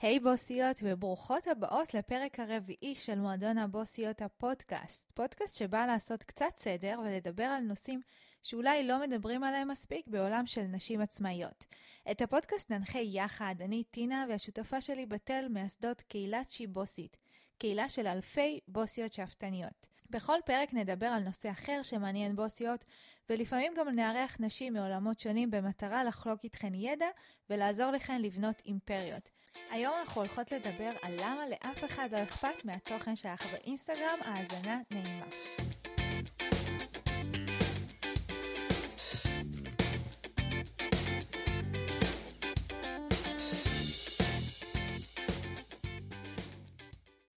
היי hey, בוסיות וברוכות הבאות לפרק הרביעי של מועדון הבוסיות הפודקאסט. פודקאסט שבא לעשות קצת סדר ולדבר על נושאים שאולי לא מדברים עליהם מספיק בעולם של נשים עצמאיות. את הפודקאסט ננחה יחד, אני טינה והשותפה שלי בתל מייסדות קהילת שיבוסית, קהילה של אלפי בוסיות שאפתניות. בכל פרק נדבר על נושא אחר שמעניין בוסיות, ולפעמים גם נארח נשים מעולמות שונים במטרה לחלוק איתכן ידע ולעזור לכן לבנות אימפריות. היום אנחנו הולכות לדבר על למה לאף אחד לא אכפת מהתוכן שלך באינסטגרם, האזנה נעימה.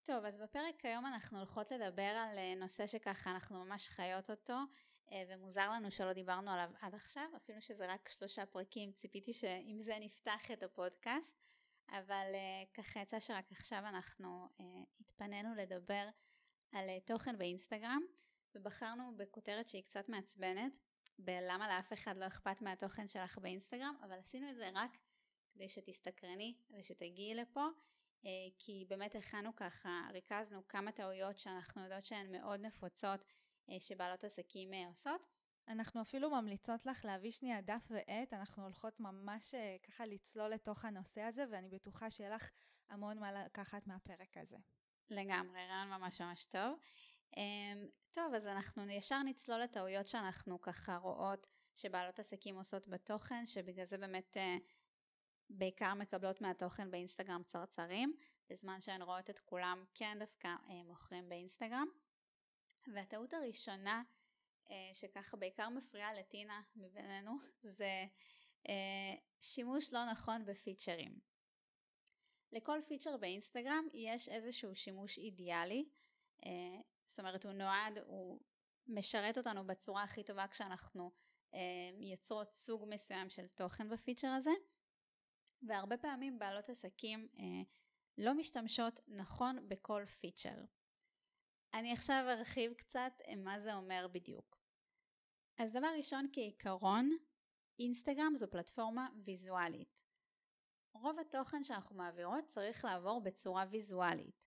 טוב, אז בפרק היום אנחנו הולכות לדבר על אה, נושא שככה אנחנו ממש חיות אותו אה, ומוזר לנו שלא דיברנו עליו עד עכשיו, אפילו שזה רק שלושה פרקים, ציפיתי שעם זה נפתח את הפודקאסט, אבל אה, ככה יצא שרק עכשיו אנחנו התפנינו לדבר על תוכן באינסטגרם ובחרנו בכותרת שהיא קצת מעצבנת, בלמה לאף אחד לא אכפת מהתוכן שלך באינסטגרם, אבל עשינו את זה רק כדי שתסתקרני ושתגיעי לפה אה, כי באמת הכנו ככה, ריכזנו כמה טעויות שאנחנו יודעות שהן מאוד נפוצות אה, שבעלות עסקים אה, עושות. אנחנו אפילו ממליצות לך להביא שנייה דף ועט, אנחנו הולכות ממש ככה לצלול לתוך הנושא הזה ואני בטוחה שיהיה לך המון מה לקחת מהפרק הזה. לגמרי, רעיון ממש ממש טוב. אמ, טוב, אז אנחנו ישר נצלול לטעויות שאנחנו ככה רואות שבעלות עסקים עושות בתוכן, שבגלל זה באמת בעיקר מקבלות מהתוכן באינסטגרם צרצרים, בזמן שהן רואות את כולם כן דווקא אה, מוכרים באינסטגרם. והטעות הראשונה אה, שככה בעיקר מפריעה לטינה מבינינו זה אה, שימוש לא נכון בפיצ'רים. לכל פיצ'ר באינסטגרם יש איזשהו שימוש אידיאלי, אה, זאת אומרת הוא נועד, הוא משרת אותנו בצורה הכי טובה כשאנחנו אה, יוצרות סוג מסוים של תוכן בפיצ'ר הזה. והרבה פעמים בעלות עסקים אה, לא משתמשות נכון בכל פיצ'ר. אני עכשיו ארחיב קצת אה, מה זה אומר בדיוק. אז דבר ראשון כעיקרון, אינסטגרם זו פלטפורמה ויזואלית. רוב התוכן שאנחנו מעבירות צריך לעבור בצורה ויזואלית.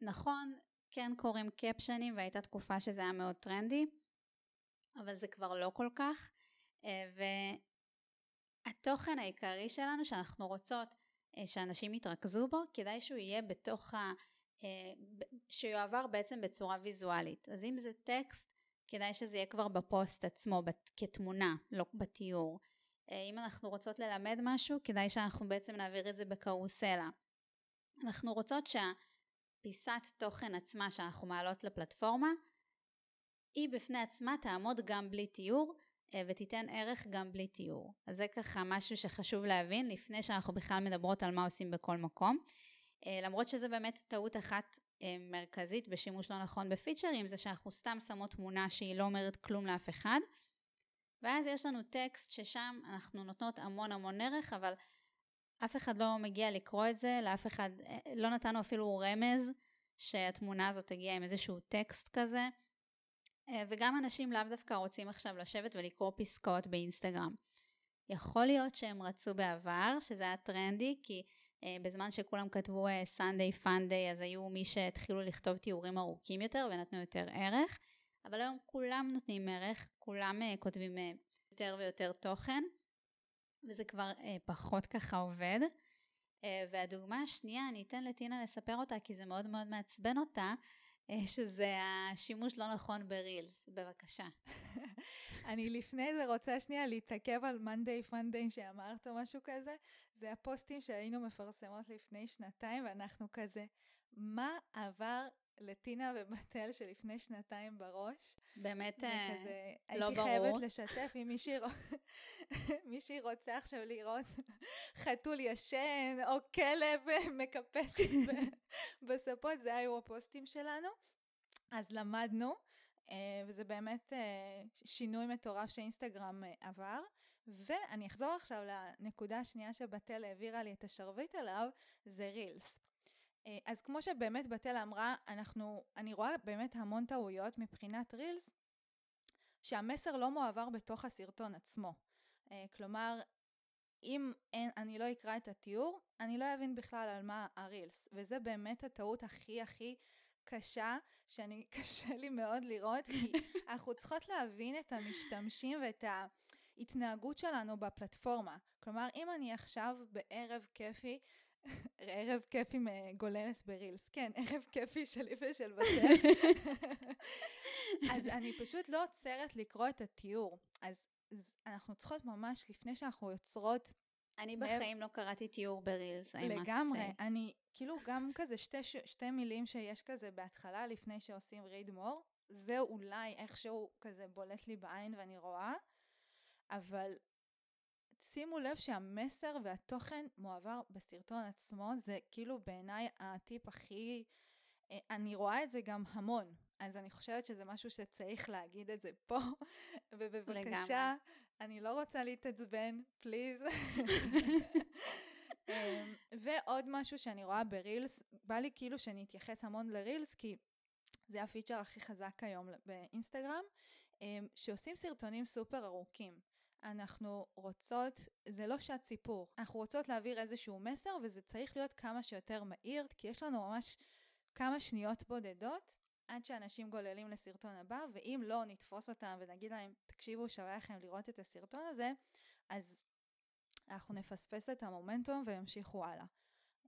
נכון, כן קוראים קפשנים והייתה תקופה שזה היה מאוד טרנדי, אבל זה כבר לא כל כך, אה, התוכן העיקרי שלנו שאנחנו רוצות אה, שאנשים יתרכזו בו, כדאי שהוא יהיה בתוך ה... אה, שיועבר בעצם בצורה ויזואלית. אז אם זה טקסט, כדאי שזה יהיה כבר בפוסט עצמו, כתמונה, לא בתיאור. אה, אם אנחנו רוצות ללמד משהו, כדאי שאנחנו בעצם נעביר את זה בקרוסלה. אנחנו רוצות שהפיסת תוכן עצמה שאנחנו מעלות לפלטפורמה, היא בפני עצמה תעמוד גם בלי תיאור, אה, ותיתן ערך גם בלי תיאור. אז זה ככה משהו שחשוב להבין לפני שאנחנו בכלל מדברות על מה עושים בכל מקום. אה, למרות שזה באמת טעות אחת אה, מרכזית בשימוש לא נכון בפיצ'רים, זה שאנחנו סתם שמות תמונה שהיא לא אומרת כלום לאף אחד. ואז יש לנו טקסט ששם אנחנו נותנות המון המון ערך, אבל אף אחד לא מגיע לקרוא את זה, לאף אחד, לא נתנו אפילו רמז שהתמונה הזאת תגיע עם איזשהו טקסט כזה. אה, וגם אנשים לאו דווקא רוצים עכשיו לשבת ולקרוא פסקאות באינסטגרם. יכול להיות שהם רצו בעבר, שזה היה טרנדי, כי בזמן שכולם כתבו סנדיי uh, פאנדיי אז היו מי שהתחילו לכתוב תיאורים ארוכים יותר ונתנו יותר ערך, אבל היום כולם נותנים ערך, כולם uh, כותבים יותר ויותר תוכן, וזה כבר פחות ככה עובד. והדוגמה השנייה, אני אתן לטינה לספר אותה כי זה מאוד מאוד מעצבן אותה, אה, שזה השימוש לא נכון ברילס, בבקשה. אני לפני זה רוצה שנייה להתעכב על מאנדיי פאנדיי שאמרת או משהו כזה. זה הפוסטים שהיינו מפרסמות לפני שנתיים ואנחנו כזה, מה עבר לטינה ובתל שלפני שנתיים בראש. באמת אה, וכזה, לא ברור. הייתי חייבת לשתף אם מישהי, מישהי רוצה עכשיו לראות חתול ישן או כלב מקפץ בספות, זה היו הפוסטים שלנו. אז למדנו, אה, וזה באמת אה, שינוי מטורף שאינסטגרם עבר. ואני אחזור עכשיו לנקודה השנייה שבתל העבירה לי את השרביט עליו, זה רילס. אה, אז כמו שבאמת בתל אמרה, אנחנו, אני רואה באמת המון טעויות מבחינת רילס, שהמסר לא מועבר בתוך הסרטון עצמו. אה, כלומר, אם אין, אני לא אקרא את התיאור, אני לא אבין בכלל על מה הרילס. וזה באמת הטעות הכי הכי קשה, שאני, קשה לי מאוד לראות, כי אנחנו צריכות להבין את המשתמשים ואת ההתנהגות שלנו בפלטפורמה. כלומר, אם אני עכשיו בערב כיפי, ערב כיפי מגוללת ברילס, כן, ערב כיפי שלי ושל בתל, אז אני פשוט לא עוצרת לקרוא את התיאור. אז אנחנו צריכות ממש, לפני שאנחנו יוצרות... אני בחיים לא קראתי תיאור ברילס, לגמרי, אני, כאילו גם כזה שתי, שתי מילים שיש כזה בהתחלה, לפני שעושים read more, זה אולי איכשהו כזה בולט לי בעין ואני רואה, אבל שימו לב שהמסר והתוכן מועבר בסרטון עצמו, זה כאילו בעיניי הטיפ הכי... אה, אני רואה את זה גם המון, אז אני חושבת שזה משהו שצריך להגיד את זה פה, ובבקשה, אני לא רוצה להתעצבן, פליז. אמ, ועוד משהו שאני רואה ברילס, בא לי כאילו שאני אתייחס המון לרילס, כי זה הפיצ'ר הכי חזק היום באינסטגרם, שעושים סרטונים סופר ארוכים. אנחנו רוצות, זה לא שעת סיפור, אנחנו רוצות להעביר איזשהו מסר וזה צריך להיות כמה שיותר מהיר, כי יש לנו ממש כמה שניות בודדות עד שאנשים גוללים לסרטון הבא, ואם לא נתפוס אותם ונגיד להם, תקשיבו, שווה לכם לראות את הסרטון הזה, אז אנחנו נפספס את המומנטום וימשיכו הלאה.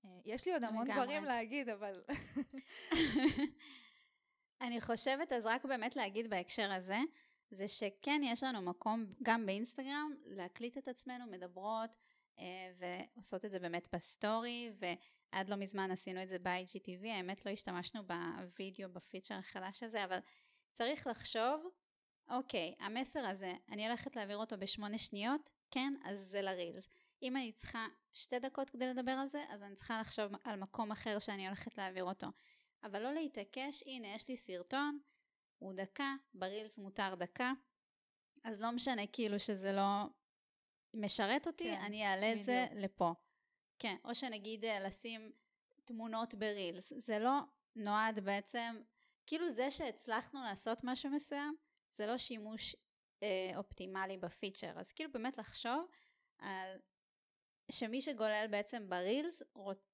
אה, יש לי עוד המון. דברים להגיד, אבל... אני חושבת, אז רק באמת להגיד בהקשר הזה, זה שכן יש לנו מקום גם באינסטגרם להקליט את עצמנו מדברות אה, ועושות את זה באמת בסטורי ועד לא מזמן עשינו את זה ב-IGTV, האמת לא השתמשנו בווידאו בפיצ'ר החדש הזה אבל צריך לחשוב אוקיי המסר הזה אני הולכת להעביר אותו בשמונה שניות כן אז זה לרילס. אם אני צריכה שתי דקות כדי לדבר על זה אז אני צריכה לחשוב על מקום אחר שאני הולכת להעביר אותו אבל לא להתעקש הנה יש לי סרטון הוא דקה, ברילס מותר דקה, אז לא משנה כאילו שזה לא משרת אותי, כן, אני אעלה את זה לפה. כן, או שנגיד אה, לשים תמונות ברילס, זה לא נועד בעצם, כאילו זה שהצלחנו לעשות משהו מסוים, זה לא שימוש אה, אופטימלי בפיצ'ר, אז כאילו באמת לחשוב על שמי שגולל בעצם ברילס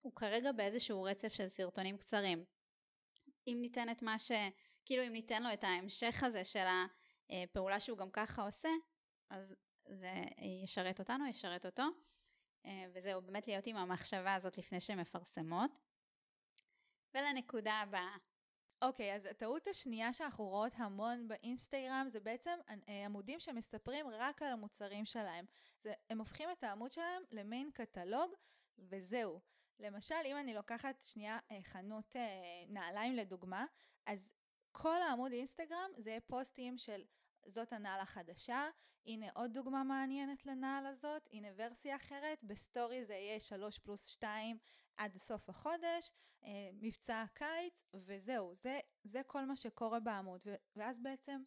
הוא כרגע באיזשהו רצף של סרטונים קצרים. אם ניתן את מה ש... כאילו אם ניתן לו את ההמשך הזה של הפעולה שהוא גם ככה עושה, אז זה ישרת אותנו, ישרת אותו. אה, וזהו, באמת להיות עם המחשבה הזאת לפני שהן מפרסמות. ולנקודה הבאה. אוקיי, אוקיי, אז הטעות השנייה שאנחנו רואות המון באינסטגרם זה בעצם אה, עמודים שמספרים רק על המוצרים שלהם. זה, הם הופכים את העמוד שלהם למיין קטלוג וזהו. למשל, אם אני לוקחת שנייה אה, חנות נעליים לדוגמה, אז כל העמוד אינסטגרם זה פוסטים של זאת הנעל החדשה, הנה עוד דוגמה מעניינת לנעל הזאת, הנה ורסיה אחרת, בסטורי זה יהיה 3 פלוס 2 עד סוף החודש, אה, מבצע הקיץ, וזהו, זה, זה כל מה שקורה בעמוד, ואז בעצם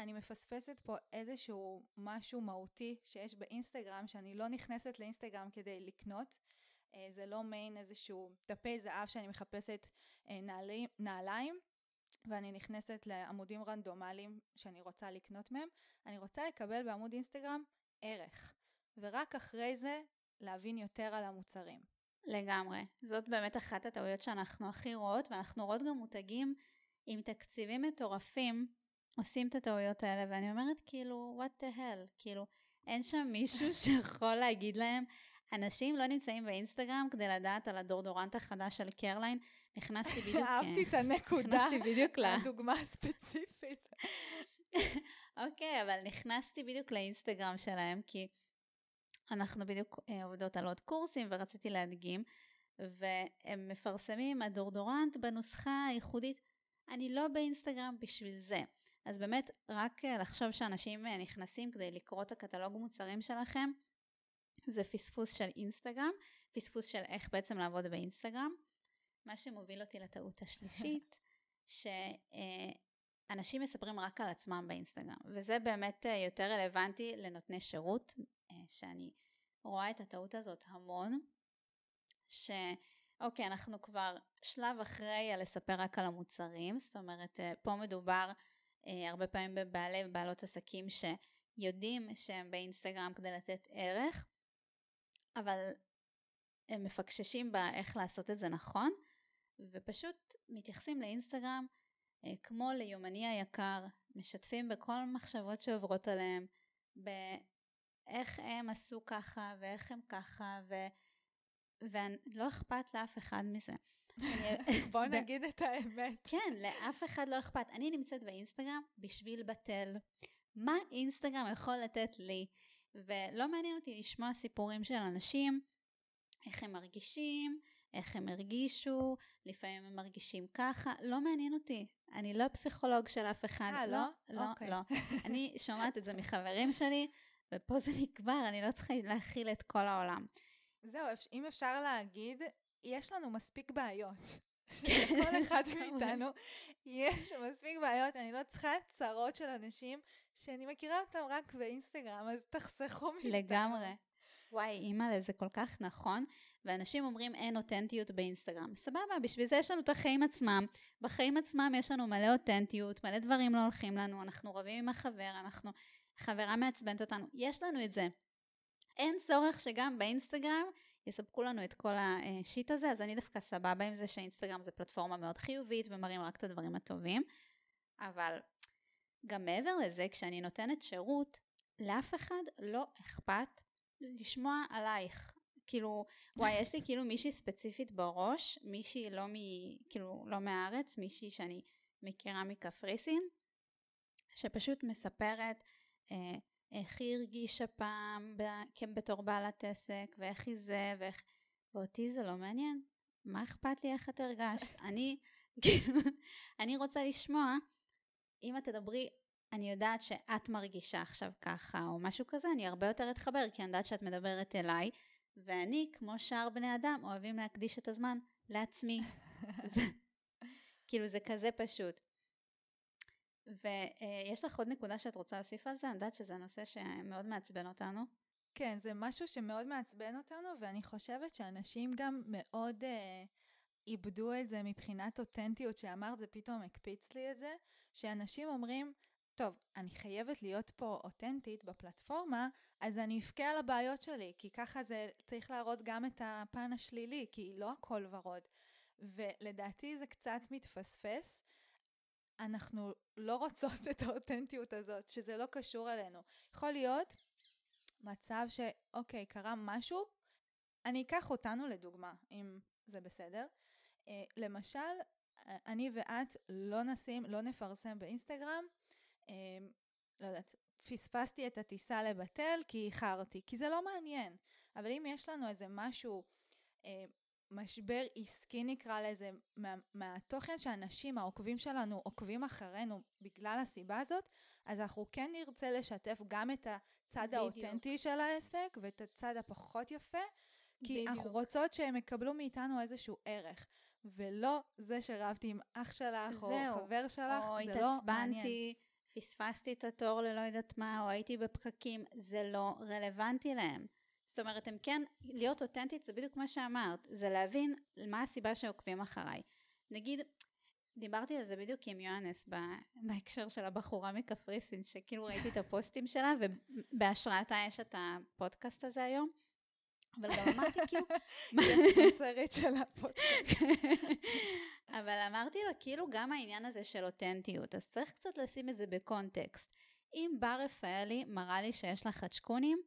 אני מפספסת פה איזשהו משהו מהותי שיש באינסטגרם, שאני לא נכנסת לאינסטגרם כדי לקנות, אה, זה לא מיין איזשהו דפי זהב שאני מחפשת אה, נעלים, נעליים, ואני נכנסת לעמודים רנדומליים שאני רוצה לקנות מהם, אני רוצה לקבל בעמוד אינסטגרם ערך, ורק אחרי זה להבין יותר על המוצרים. לגמרי. זאת באמת אחת הטעויות שאנחנו הכי רואות, ואנחנו רואות גם מותגים עם תקציבים מטורפים עושים את הטעויות האלה, ואני אומרת כאילו, what the hell, כאילו, אין שם מישהו שיכול להגיד להם, אנשים לא נמצאים באינסטגרם כדי לדעת על הדורדורנט החדש של קרליין, נכנסתי בדיוק... אהבתי את הנקודה. נכנסתי בדיוק ל... הדוגמה הספציפית. אוקיי, אבל נכנסתי בדיוק לאינסטגרם שלהם, כי אנחנו בדיוק אה, עובדות על עוד קורסים ורציתי להדגים, והם מפרסמים הדורדורנט בנוסחה הייחודית. אני לא באינסטגרם בשביל זה. אז באמת, רק אה, לחשוב שאנשים אה, נכנסים כדי לקרוא את הקטלוג מוצרים שלכם, זה פספוס של אינסטגרם, פספוס של איך בעצם לעבוד באינסטגרם. מה שמוביל אותי לטעות השלישית, שאנשים מספרים רק על עצמם באינסטגרם, וזה באמת אה, יותר רלוונטי לנותני שירות, אה, שאני רואה את הטעות הזאת המון, שאוקיי, אנחנו כבר שלב אחרי לספר רק על המוצרים, זאת אומרת, אה, פה מדובר הרבה פעמים בבעלי ובעלות עסקים שיודעים שהם באינסטגרם כדי לתת ערך, אבל הם מפקששים באיך לעשות את זה נכון, ופשוט מתייחסים לאינסטגרם אה, כמו ליומני היקר, משתפים בכל מחשבות שעוברות עליהם, באיך הם עשו ככה ואיך הם ככה, ו... ולא אכפת לאף אחד מזה. בוא נגיד את האמת. כן, לאף אחד לא אכפת. אני נמצאת באינסטגרם בשביל בטל. מה אינסטגרם יכול לתת לי? ולא מעניין אותי לשמוע סיפורים של אנשים, איך הם מרגישים, איך הם הרגישו, לפעמים הם מרגישים ככה, לא מעניין אותי. אני לא פסיכולוג של אף אחד. אה, לא? לא, okay. אוקיי. לא. אני שומעת את זה מחברים שלי, ופה זה נקבר, אני לא צריכה להכיל את כל העולם. זהו, אם אפשר להגיד, יש לנו מספיק בעיות. לכל אחד מאיתנו יש מספיק בעיות, אני לא צריכה צרות של אנשים שאני מכירה אותם רק באינסטגרם, אז תחסכו מאיתנו. לגמרי. וואי, אימא'לה, זה כל כך נכון, ואנשים אומרים אין אותנטיות באינסטגרם. סבבה, בשביל זה יש לנו את החיים עצמם. בחיים עצמם יש לנו מלא אותנטיות, מלא דברים לא הולכים לנו, אנחנו רבים עם החבר, אנחנו, חברה מעצבנת אותנו, יש לנו את זה. אין צורך שגם באינסטגרם יספקו לנו את כל השיט הזה, אז אני דווקא סבבה עם זה שאינסטגרם זה פלטפורמה מאוד חיובית ומראים רק את הדברים הטובים, אבל גם מעבר לזה, כשאני נותנת שירות, לאף אחד לא אכפת לשמוע עלייך. כאילו, וואי, יש לי כאילו מישהי ספציפית בראש, מישהי לא, מ, כאילו, לא מהארץ, מישהי שאני מכירה מקפריסין, שפשוט מספרת אה, איך היא הרגישה פעם בתור בעלת עסק, ואיך היא זה, ואיך... ואותי זה לא מעניין. מה אכפת לי איך את הרגשת? אני, כאילו, אני רוצה לשמוע, אם את תדברי, אני יודעת שאת מרגישה עכשיו ככה, או משהו כזה, אני הרבה יותר אתחבר, כי אני יודעת שאת מדברת אליי, ואני, כמו שאר בני אדם, אוהבים להקדיש את הזמן לעצמי. זה, כאילו, זה כזה פשוט. ויש לך עוד נקודה שאת רוצה להוסיף על זה? אני יודעת שזה נושא שמאוד מעצבן אותנו. כן, זה משהו שמאוד מעצבן אותנו, ואני חושבת שאנשים גם מאוד אה, איבדו את זה מבחינת אותנטיות, שאמרת, זה פתאום הקפיץ לי את זה, שאנשים אומרים, טוב, אני חייבת להיות פה אותנטית בפלטפורמה, אז אני אבכה על הבעיות שלי, כי ככה זה צריך להראות גם את הפן השלילי, כי לא הכל ורוד. ולדעתי זה קצת מתפספס, אנחנו לא רוצות את האותנטיות הזאת, שזה לא קשור אלינו. יכול להיות מצב שאוקיי, קרה משהו, אני אקח אותנו לדוגמה, אם זה בסדר. Uh, למשל, אני ואת לא נשים, לא נפרסם באינסטגרם, uh, לא יודעת, פספסתי את הטיסה לבטל כי איחרתי, כי זה לא מעניין. אבל אם יש לנו איזה משהו משבר עסקי נקרא לזה, מה, מהתוכן שאנשים, העוקבים שלנו, עוקבים אחרינו בגלל הסיבה הזאת, אז אנחנו כן נרצה לשתף גם את הצד בדיוק. האותנטי של העסק ואת הצד הפחות יפה, כי בדיוק. אנחנו רוצות שהם יקבלו מאיתנו איזשהו ערך. ולא זה שרבתי עם אח שלך זהו. או חבר שלך, או זה לא מעניין. פספסתי את התור ללא יודעת מה, או הייתי בפקקים, זה לא רלוונטי להם. זאת אומרת, הם כן, להיות אותנטית זה בדיוק מה שאמרת, זה להבין מה הסיבה שעוקבים אחריי. נגיד, דיברתי על זה בדיוק עם יואנס בהקשר של הבחורה מקפריסין, שכאילו ראיתי את הפוסטים שלה, ובהשראתה יש את הפודקאסט הזה היום. אבל גם אמרתי כאילו... יש סרט של הפודקאסט. אבל אמרתי לו, כאילו גם העניין הזה של אותנטיות, אז צריך קצת לשים את זה בקונטקסט. אם בר רפאלי מראה לי שיש לה חדשקונים,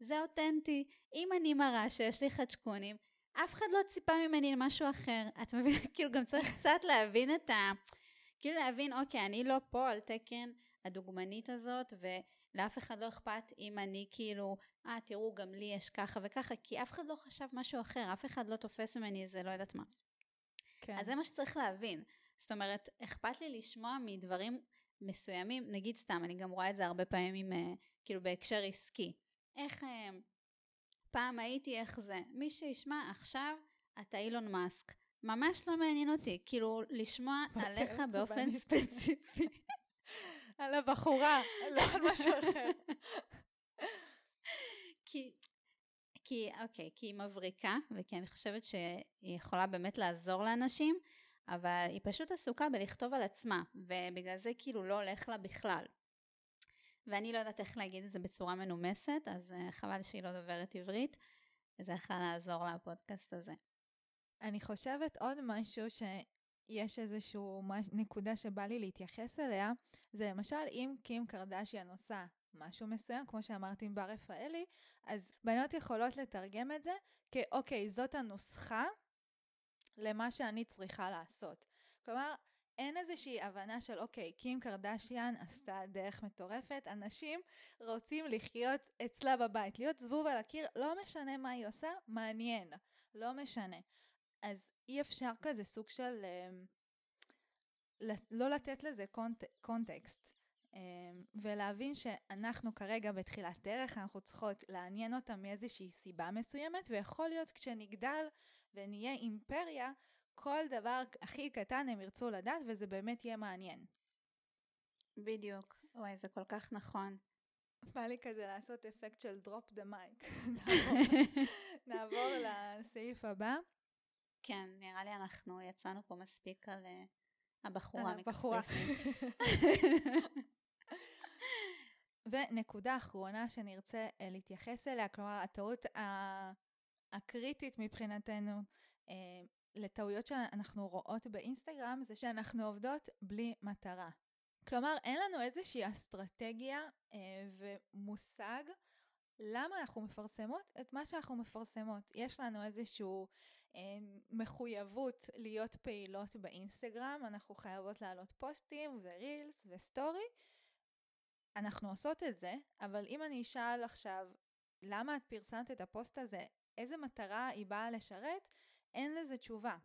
זה אותנטי. אם אני מראה שיש לי חדשקונים, אף אחד לא ציפה ממני למשהו אחר. את מבינה? כאילו גם צריך קצת להבין את ה... כאילו להבין, אוקיי, אני לא פה על תקן הדוגמנית הזאת, ולאף אחד לא אכפת אם אני כאילו, אה, תראו, גם לי יש ככה וככה, כי אף אחד לא חשב משהו אחר, אף אחד לא תופס ממני איזה לא יודעת מה. כן. אז זה מה שצריך להבין. זאת אומרת, אכפת לי לשמוע מדברים מסוימים, נגיד סתם, אני גם רואה את זה הרבה פעמים, עם, אה, כאילו בהקשר עסקי. איך אה, פעם הייתי, איך זה. מי שישמע עכשיו, אתה אילון מאסק. ממש לא מעניין אותי, כאילו לשמוע עליך באופן ספציפי. על הבחורה, לא על משהו אחר. כי, כי, אוקיי, כי היא מבריקה, וכי אני חושבת שהיא יכולה באמת לעזור לאנשים, אבל היא פשוט עסוקה בלכתוב על עצמה, ובגלל זה כאילו לא הולך לה בכלל. ואני לא יודעת איך להגיד את זה בצורה מנומסת, אז uh, חבל שהיא לא דוברת עברית. וזה יכול לעזור לפודקאסט הזה. אני חושבת עוד משהו שיש איזשהו נקודה שבא לי להתייחס אליה, זה למשל אם קים קרדשיאן עושה משהו מסוים, כמו שאמרתי עם בר רפאלי, אז בנות יכולות לתרגם את זה כאוקיי, זאת הנוסחה למה שאני צריכה לעשות. כלומר, אין איזושהי הבנה של אוקיי, קים קרדשיאן עשתה דרך מטורפת, אנשים רוצים לחיות אצלה בבית, להיות זבוב על הקיר, לא משנה מה היא עושה, מעניין, לא משנה. אז אי אפשר כזה סוג של אה, לא לתת לזה קונט, קונטקסט. אה, ולהבין שאנחנו כרגע בתחילת דרך, אנחנו צריכות לעניין אותם מאיזושהי סיבה מסוימת, ויכול להיות כשנגדל ונהיה אימפריה, כל דבר הכי קטן הם ירצו לדעת וזה באמת יהיה מעניין. בדיוק. וואי, זה כל כך נכון. בא לי כזה לעשות אפקט של drop the mic. נעבור לסעיף הבא. כן, נראה לי אנחנו יצאנו פה מספיק על uh, הבחורה. על הבחורה. ונקודה אחרונה שנרצה uh, להתייחס אליה, כלומר הטעות הקריטית מבחינתנו uh, לטעויות שאנחנו רואות באינסטגרם זה שאנחנו עובדות בלי מטרה. כלומר, אין לנו איזושהי אסטרטגיה אה, ומושג למה אנחנו מפרסמות את מה שאנחנו מפרסמות. יש לנו איזושהי אה, מחויבות להיות פעילות באינסטגרם, אנחנו חייבות להעלות פוסטים ורילס וסטורי. אנחנו עושות את זה, אבל אם אני אשאל עכשיו למה את פרסמת את הפוסט הזה, איזה מטרה היא באה לשרת, אין לזה תשובה.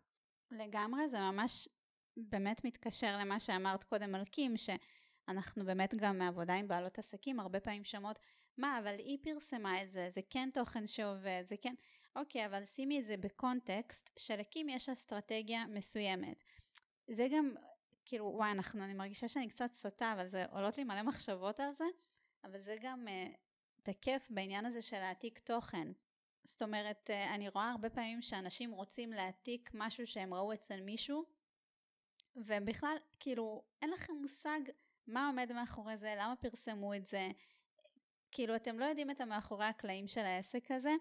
לגמרי, זה ממש באמת מתקשר למה שאמרת קודם על קים, שאנחנו באמת גם מעבודה עם בעלות עסקים, הרבה פעמים שומעות, מה, אבל היא פרסמה את זה, זה כן תוכן שעובד, זה כן... אוקיי, אבל שימי את זה בקונטקסט שלקים יש אסטרטגיה מסוימת. זה גם, כאילו, וואי, אנחנו, אני מרגישה שאני קצת סוטה, אבל זה עולות לי מלא מחשבות על זה, אבל זה גם uh, תקף בעניין הזה של להעתיק תוכן. זאת אומרת, אה, אני רואה הרבה פעמים שאנשים רוצים להעתיק משהו שהם ראו אצל מישהו, ובכלל, כאילו, אין לכם מושג מה עומד מאחורי זה, למה פרסמו את זה, כאילו, אתם לא יודעים את המאחורי הקלעים של העסק הזה.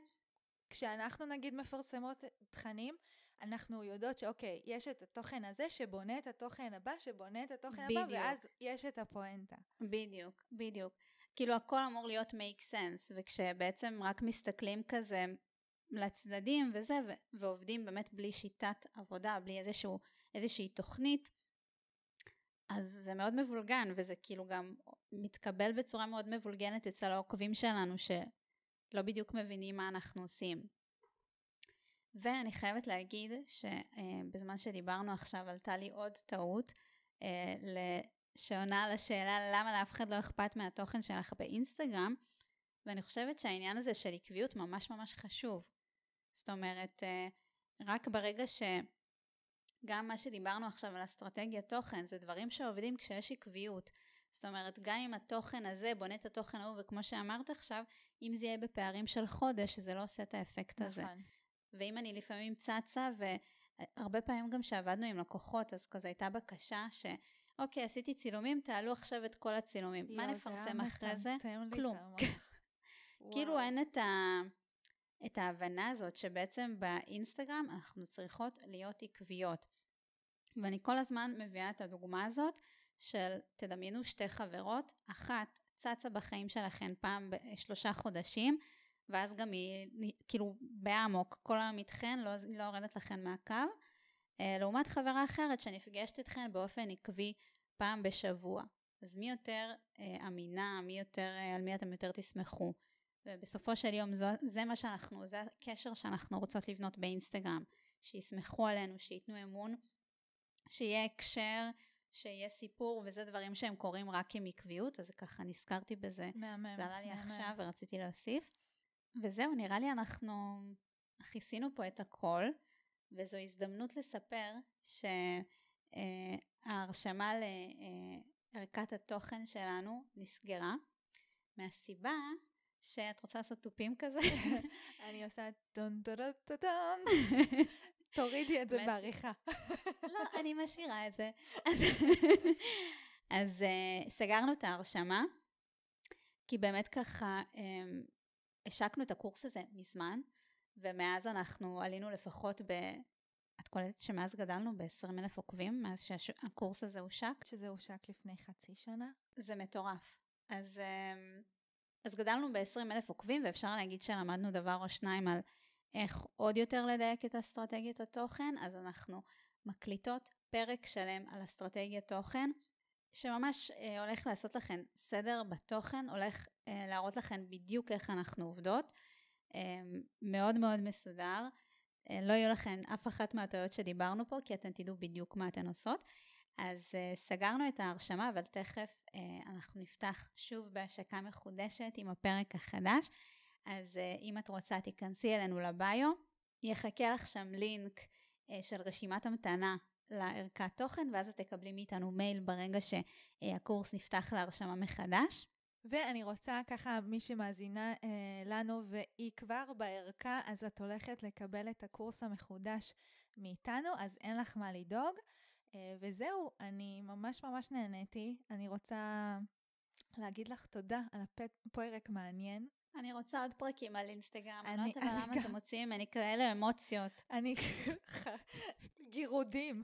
כשאנחנו נגיד מפרסמות תכנים, אנחנו יודעות שאוקיי, יש את התוכן הזה שבונה את התוכן הבא, שבונה את התוכן בדיוק. הבא, ואז יש את הפואנטה. בדיוק, בדיוק. כאילו הכל אמור להיות make sense, וכשבעצם רק מסתכלים כזה לצדדים וזה, ו- ועובדים באמת בלי שיטת עבודה, בלי איזשהו, איזושהי תוכנית, אז זה מאוד מבולגן, וזה כאילו גם מתקבל בצורה מאוד מבולגנת אצל העוקבים שלנו, שלא בדיוק מבינים מה אנחנו עושים. ואני חייבת להגיד שבזמן שדיברנו עכשיו עלתה לי עוד טעות אה, שעונה על השאלה למה לאף אחד לא אכפת מהתוכן שלך באינסטגרם, ואני חושבת שהעניין הזה של עקביות ממש ממש חשוב. זאת אומרת, אה, רק ברגע שגם מה שדיברנו עכשיו על אסטרטגיית תוכן, זה דברים שעובדים כשיש עקביות. זאת אומרת, גם אם התוכן הזה בונה את התוכן ההוא, וכמו שאמרת עכשיו, אם זה יהיה בפערים של חודש, זה לא עושה את האפקט נכון. הזה. ואם אני לפעמים צצה, והרבה פעמים גם שעבדנו עם לקוחות, אז כזה הייתה בקשה ש... אוקיי, עשיתי צילומים, תעלו עכשיו את כל הצילומים. מה נפרסם אחרי זה? כלום. כאילו אין את, ה... את ההבנה הזאת שבעצם באינסטגרם אנחנו צריכות להיות עקביות. ואני כל הזמן מביאה את הדוגמה הזאת של תדמיינו שתי חברות, אחת צצה בחיים שלכן פעם בשלושה חודשים, ואז גם היא כאילו באמוק, כל היום איתכן, לא, לא יורדת לכן מהקו. אה, לעומת חברה אחרת שנפגשת אתכן באופן עקבי פעם בשבוע. אז מי יותר אה, אמינה, מי יותר, אה, על מי אתם יותר תסמכו. ובסופו של יום זו, זה מה שאנחנו, זה הקשר שאנחנו רוצות לבנות באינסטגרם. שיסמכו עלינו, שייתנו אמון, שיהיה הקשר, שיהיה סיפור, וזה דברים שהם קורים רק עם עקביות, אז ככה נזכרתי בזה. מהמם. זה עלה לי מהמם. עכשיו ורציתי להוסיף. וזהו, נראה לי אנחנו כיסינו פה את הכל. וזו הזדמנות לספר שההרשמה לערכת התוכן שלנו נסגרה מהסיבה שאת רוצה לעשות תופים כזה? אני עושה טון טון טון טון תורידי את זה בעריכה. לא, אני משאירה את זה. אז uh, סגרנו את ההרשמה, כי באמת ככה um, השקנו את הקורס הזה מזמן, ומאז אנחנו עלינו לפחות ב... את קולטת שמאז גדלנו ב-20 אלף עוקבים, מאז שהקורס הזה הושק? שזה הושק לפני חצי שנה. זה מטורף. אז, אמ, אז גדלנו ב-20 אלף עוקבים, ואפשר להגיד שלמדנו דבר או שניים על איך עוד יותר לדייק את אסטרטגיית התוכן, אז אנחנו מקליטות פרק שלם על אסטרטגיית תוכן, שממש אה, הולך לעשות לכם סדר בתוכן, הולך אה, להראות לכם בדיוק איך אנחנו עובדות, אה, מאוד מאוד מסודר, אה, לא יהיו לכם אף אחת מהטעויות שדיברנו פה, כי אתן תדעו בדיוק מה אתן עושות. אז אה, סגרנו את ההרשמה, אבל תכף אה, אנחנו נפתח שוב בהשקה מחודשת עם הפרק החדש. אז אה, אם את רוצה תיכנסי אלינו לביו, יחכה לך שם לינק אה, של רשימת המתנה לערכת תוכן ואז את תקבלי מאיתנו מייל ברגע שהקורס נפתח להרשמה מחדש. ואני רוצה ככה, מי שמאזינה אה, לנו והיא כבר בערכה, אז את הולכת לקבל את הקורס המחודש מאיתנו, אז אין לך מה לדאוג. אה, וזהו, אני ממש ממש נהניתי. אני רוצה להגיד לך תודה על הפרק מעניין. אני רוצה עוד פרקים על אינסטגרם, אני לא יודעת למה אתם מוציאים ממני כאלה אמוציות. אני גירודים.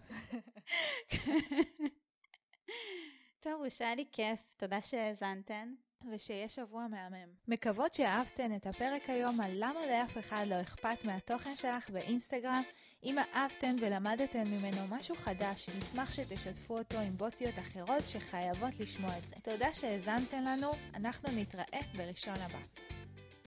טוב, שהיה לי כיף, תודה שהאזנתן. ושיהיה שבוע מהמם. מקוות שאהבתן את הפרק היום על למה לאף אחד לא אכפת מהתוכן שלך באינסטגרם. אם אהבתן ולמדתן ממנו משהו חדש, נשמח שתשתפו אותו עם בוסיות אחרות שחייבות לשמוע את זה. תודה שהאזנתן לנו, אנחנו נתראה בראשון הבא.